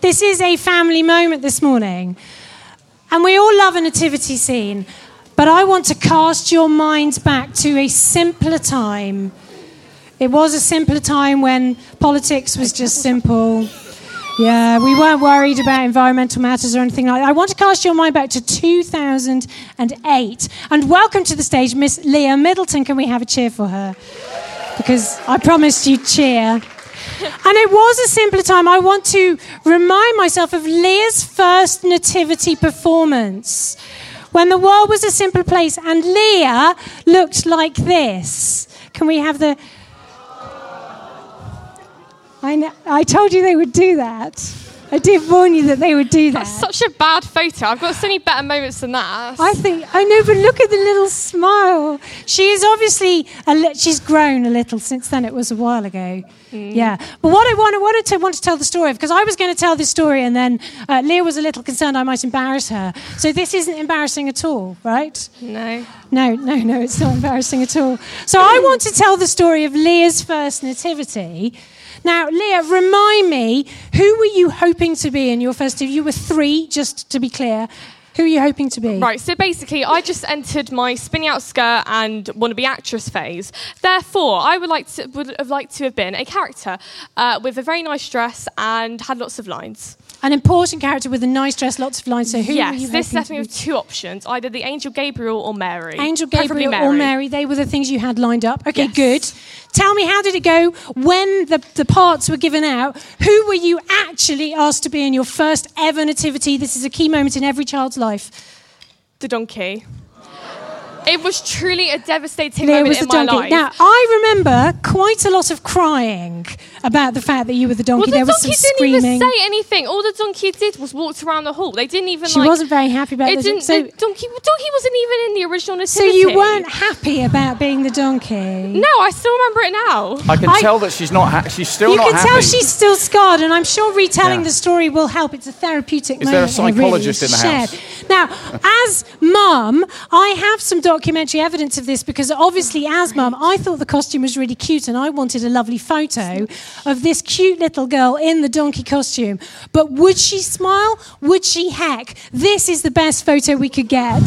this is a family moment this morning. And we all love a nativity scene. But I want to cast your minds back to a simpler time. It was a simpler time when politics was just simple. Yeah, we weren't worried about environmental matters or anything like that. I want to cast your mind back to 2008. And welcome to the stage, Miss Lia Middleton. Can we have a cheer for her? Because I promised you'd cheer. And it was a simpler time. I want to remind myself of Lia's first nativity performance when the world was a simpler place and Lia looked like this. Can we have the. I, know, I told you they would do that. I did warn you that they would do that. That's such a bad photo. I've got so many better moments than that. I think I know, but look at the little smile. She is obviously a li- she's grown a little since then. It was a while ago. Mm. Yeah, but what I wanted, wanted to want to tell the story of because I was going to tell this story and then uh, Lia was a little concerned I might embarrass her. So this isn't embarrassing at all, right? No. No, no, no, it's not embarrassing at all. So I want to tell the story of Lia's first nativity. Now, Lia, remind me, who were you hoping to be in your first? You were three, just to be clear. Who are you hoping to be? Right, so basically, I just entered my spinning out skirt and wannabe actress phase. Therefore, I would like to would have liked to have been a character uh, with a very nice dress and had lots of lines. An important character with a nice dress, lots of lines. So who yes, this left me with two options: either the angel Gabriel or Mary. Angel Gabriel or Mary, they were the things you had lined up. Okay, Yes. good. Tell me, how did it go when the, the parts were given out? Who were you actually asked to be in your first ever nativity? This is a key moment in every child's life. The donkey. It was truly a devastating Lia moment was in the my donkey. life. Now, I remember quite a lot of crying about the fact that you were the donkey. well, the there was donkey some didn't screaming. even say anything. All the donkey did was walked around the hall. They didn't even she like. wasn't very happy about It the didn't. so, the donkey, donkey wasn't even in the original so nativity. you weren't happy about being the donkey. No, I still remember it now. I can I- tell that she's not. Ha- she's still You not can happy. tell she's still scarred, and I'm sure retelling Yeah. the story will help. It's a therapeutic Is there a moment. here, really. psychologist in the Shared. house? Now, as mum, I have some documentary evidence of this because obviously, as mum, I thought the costume was really cute, and I wanted a lovely photo of this cute little girl in the donkey costume. But would she smile? Would she heck? This is the best photo we could get.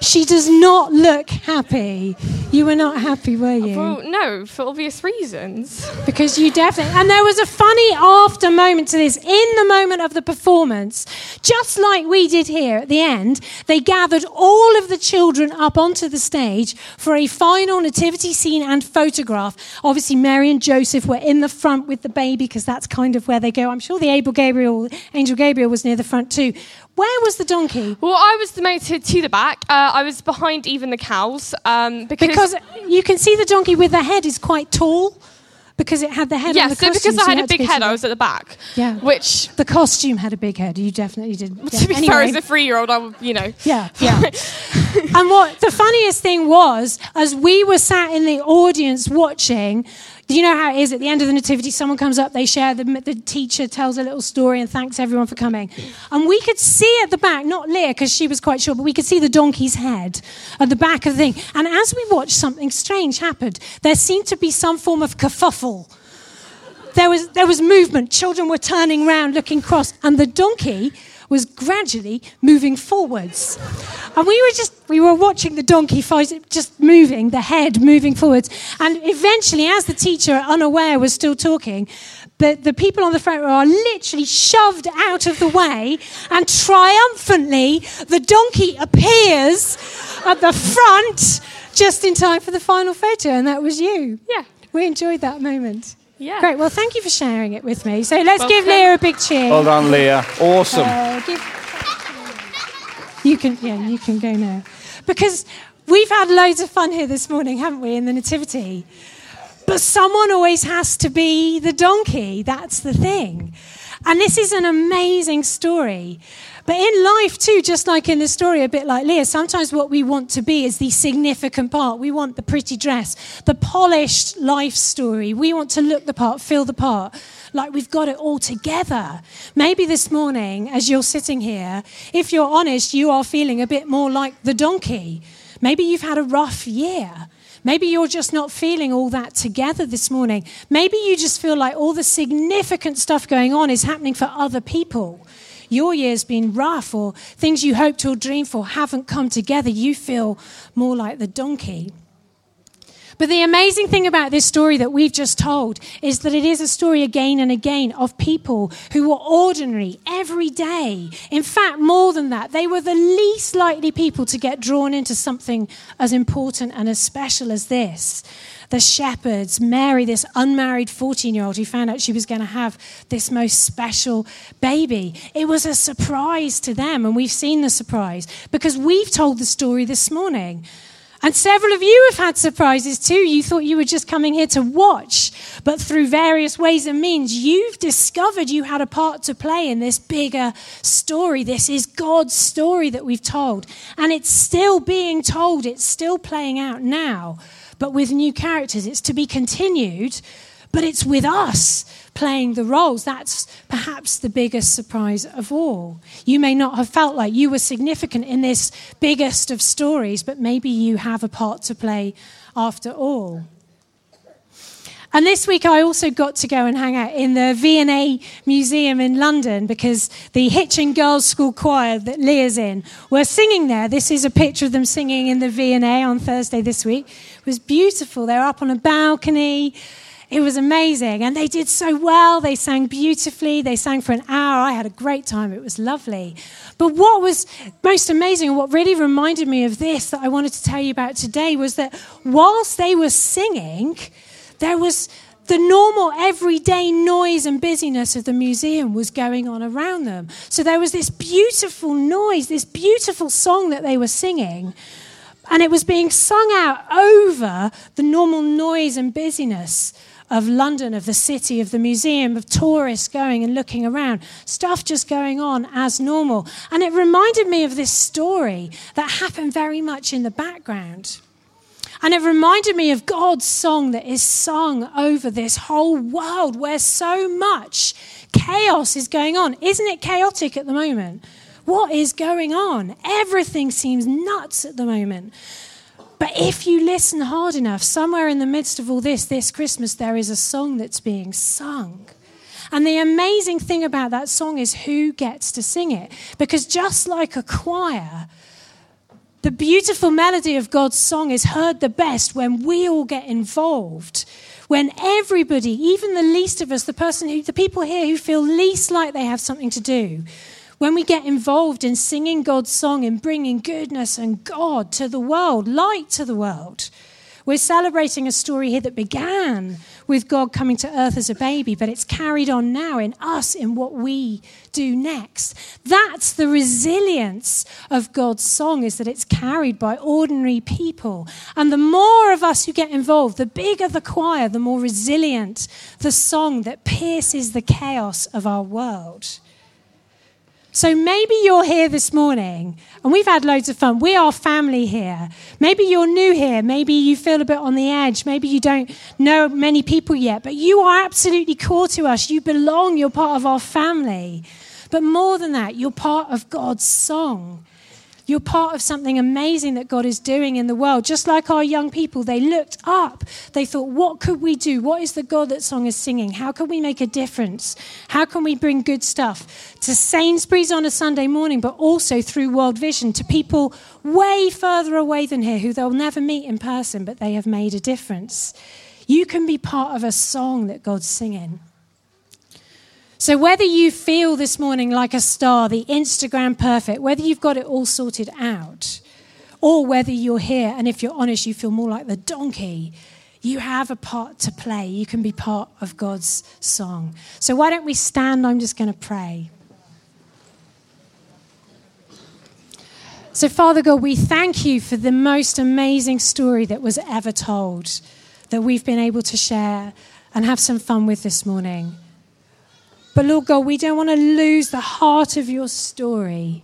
She does not look happy. You were not happy, were you? Well, no, for obvious reasons. Because you definitely. And there was a funny after moment to this. In the moment of the performance, just like we did here at the end, they gathered all of the children up onto the stage for a final nativity scene and photograph. Obviously, Mary and Joseph were in the front with the baby because that's kind of where they go. I'm sure the Abel Gabriel, Angel Gabriel was near the front too. Where was the donkey? Well, I was demoted to the back. Uh, I was behind even the cows um, because. Because you can see the donkey with the head is quite tall because it had the head on yeah, the so costume. because I you had a big head, I was at the back. Yeah. Which, The costume had a big head. You definitely did. Yeah. to be anyway, fair, as a three-year-old, I, would- you know. yeah, yeah. and what the funniest thing was, as we were sat in the audience watching, you know how it is at the end of the nativity, someone comes up, they share, the, the teacher tells a little story and thanks everyone for coming. And we could see at the back, not Lia, because she was quite short, but we could see the donkey's head at the back of the thing. And as we watched, something strange happened. There seemed to be some form of kerfuffle there was, there was movement. Children were turning round, looking cross, and the donkey was gradually moving forwards. And we were just, we were watching the donkey fight, just moving, the head moving forwards. And eventually, as the teacher, unaware, was still talking, the, the people on the front row are literally shoved out of the way, and triumphantly, the donkey appears at the front just in time for the final photo, and that was you. Yeah. We enjoyed that moment. Yeah. Great. Well, thank you for sharing it with me. So let's give Lia a big cheer. Well done, Lia. Awesome. Uh, give- You can, yeah, you can go now. Because we've had loads of fun here this morning, haven't we, in the Nativity? But someone always has to be the donkey. That's the thing. And this is an amazing story. But in life, too, just like in the story, a bit like Lia, sometimes what we want to be is the significant part. We want the pretty dress, the polished life story. We want to look the part, feel the part, like we've got it all together. Maybe this morning, as you're sitting here, if you're honest, you are feeling a bit more like the donkey. Maybe you've had a rough year. Maybe you're just not feeling all that together this morning. Maybe you just feel like all the significant stuff going on is happening for other people. Your year's been rough, or things you hoped or dreamed for haven't come together. You feel more like the donkey. But the amazing thing about this story that we've just told is that it is a story again and again of people who were ordinary every day. In fact, more than that, they were the least likely people to get drawn into something as important and as special as this. The shepherds, Mary, this unmarried 14 year old who found out she was going to have this most special baby. It was a surprise to them, and we've seen the surprise because we've told the story this morning. And several of you have had surprises too. You thought you were just coming here to watch, but through various ways and means, you've discovered you had a part to play in this bigger story. This is God's story that we've told. And it's still being told, it's still playing out now, but with new characters. It's to be continued, but it's with us playing the roles. That's perhaps the biggest surprise of all. You may not have felt like you were significant in this biggest of stories, but maybe you have a part to play after all. And this week I also got to go and hang out in the V&A Museum in London because the Hitchin Girls School Choir that Lia's in were singing there. This is a picture of them singing in the V&A on Thursday this week. It was beautiful. They were up on a balcony it was amazing. And they did so well. They sang beautifully. They sang for an hour. I had a great time. It was lovely. But what was most amazing and what really reminded me of this that I wanted to tell you about today was that whilst they were singing, there was the normal everyday noise and busyness of the museum was going on around them. So there was this beautiful noise, this beautiful song that they were singing. And it was being sung out over the normal noise and busyness of London, of the city, of the museum, of tourists going and looking around, stuff just going on as normal. And it reminded me of this story that happened very much in the background. And it reminded me of God's song that is sung over this whole world where so much chaos is going on. Isn't it chaotic at the moment? What is going on? Everything seems nuts at the moment. But if you listen hard enough, somewhere in the midst of all this, this Christmas, there is a song that's being sung. And the amazing thing about that song is who gets to sing it. Because just like a choir, the beautiful melody of God's song is heard the best when we all get involved. When everybody, even the least of us, the person who, the people here who feel least like they have something to do, when we get involved in singing God's song and bringing goodness and God to the world, light to the world, we're celebrating a story here that began with God coming to earth as a baby, but it's carried on now in us in what we do next. That's the resilience of God's song is that it's carried by ordinary people. And the more of us who get involved, the bigger the choir, the more resilient the song that pierces the chaos of our world. So maybe you're here this morning and we've had loads of fun. We are family here. Maybe you're new here. Maybe you feel a bit on the edge. Maybe you don't know many people yet, but you are absolutely core to us. You belong. You're part of our family. But more than that, you're part of God's song. You're part of something amazing that God is doing in the world. Just like our young people, they looked up. They thought, what could we do? What is the God that song is singing? How can we make a difference? How can we bring good stuff to Sainsbury's on a Sunday morning, but also through World Vision to people way further away than here who they'll never meet in person, but they have made a difference? You can be part of a song that God's singing. So, whether you feel this morning like a star, the Instagram perfect, whether you've got it all sorted out, or whether you're here and if you're honest, you feel more like the donkey, you have a part to play. You can be part of God's song. So, why don't we stand? I'm just going to pray. So, Father God, we thank you for the most amazing story that was ever told that we've been able to share and have some fun with this morning. But Lord God, we don't want to lose the heart of your story.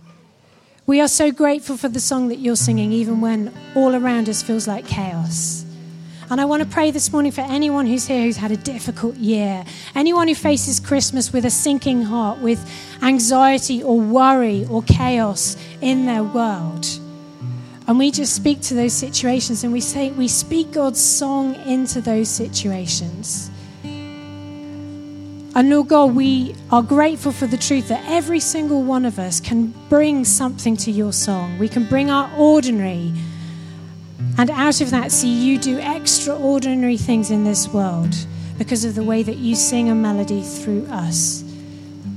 We are so grateful for the song that you're singing, even when all around us feels like chaos. And I want to pray this morning for anyone who's here who's had a difficult year, anyone who faces Christmas with a sinking heart, with anxiety or worry or chaos in their world. And we just speak to those situations and we say, we speak God's song into those situations. And Lord God, we are grateful for the truth that every single one of us can bring something to your song. We can bring our ordinary, and out of that, see you do extraordinary things in this world because of the way that you sing a melody through us.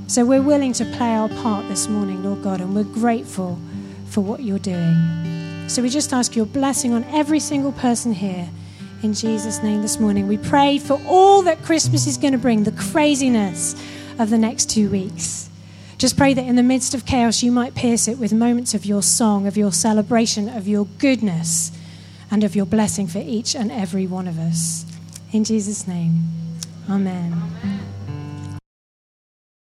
So we're willing to play our part this morning, Lord God, and we're grateful for what you're doing. So we just ask your blessing on every single person here in Jesus' name this morning. We pray for all that Christmas is going to bring, the craziness of the next two weeks. Just pray that in the midst of chaos, you might pierce it with moments of your song, of your celebration, of your goodness, and of your blessing for each and every one of us. In Jesus' name, amen. amen.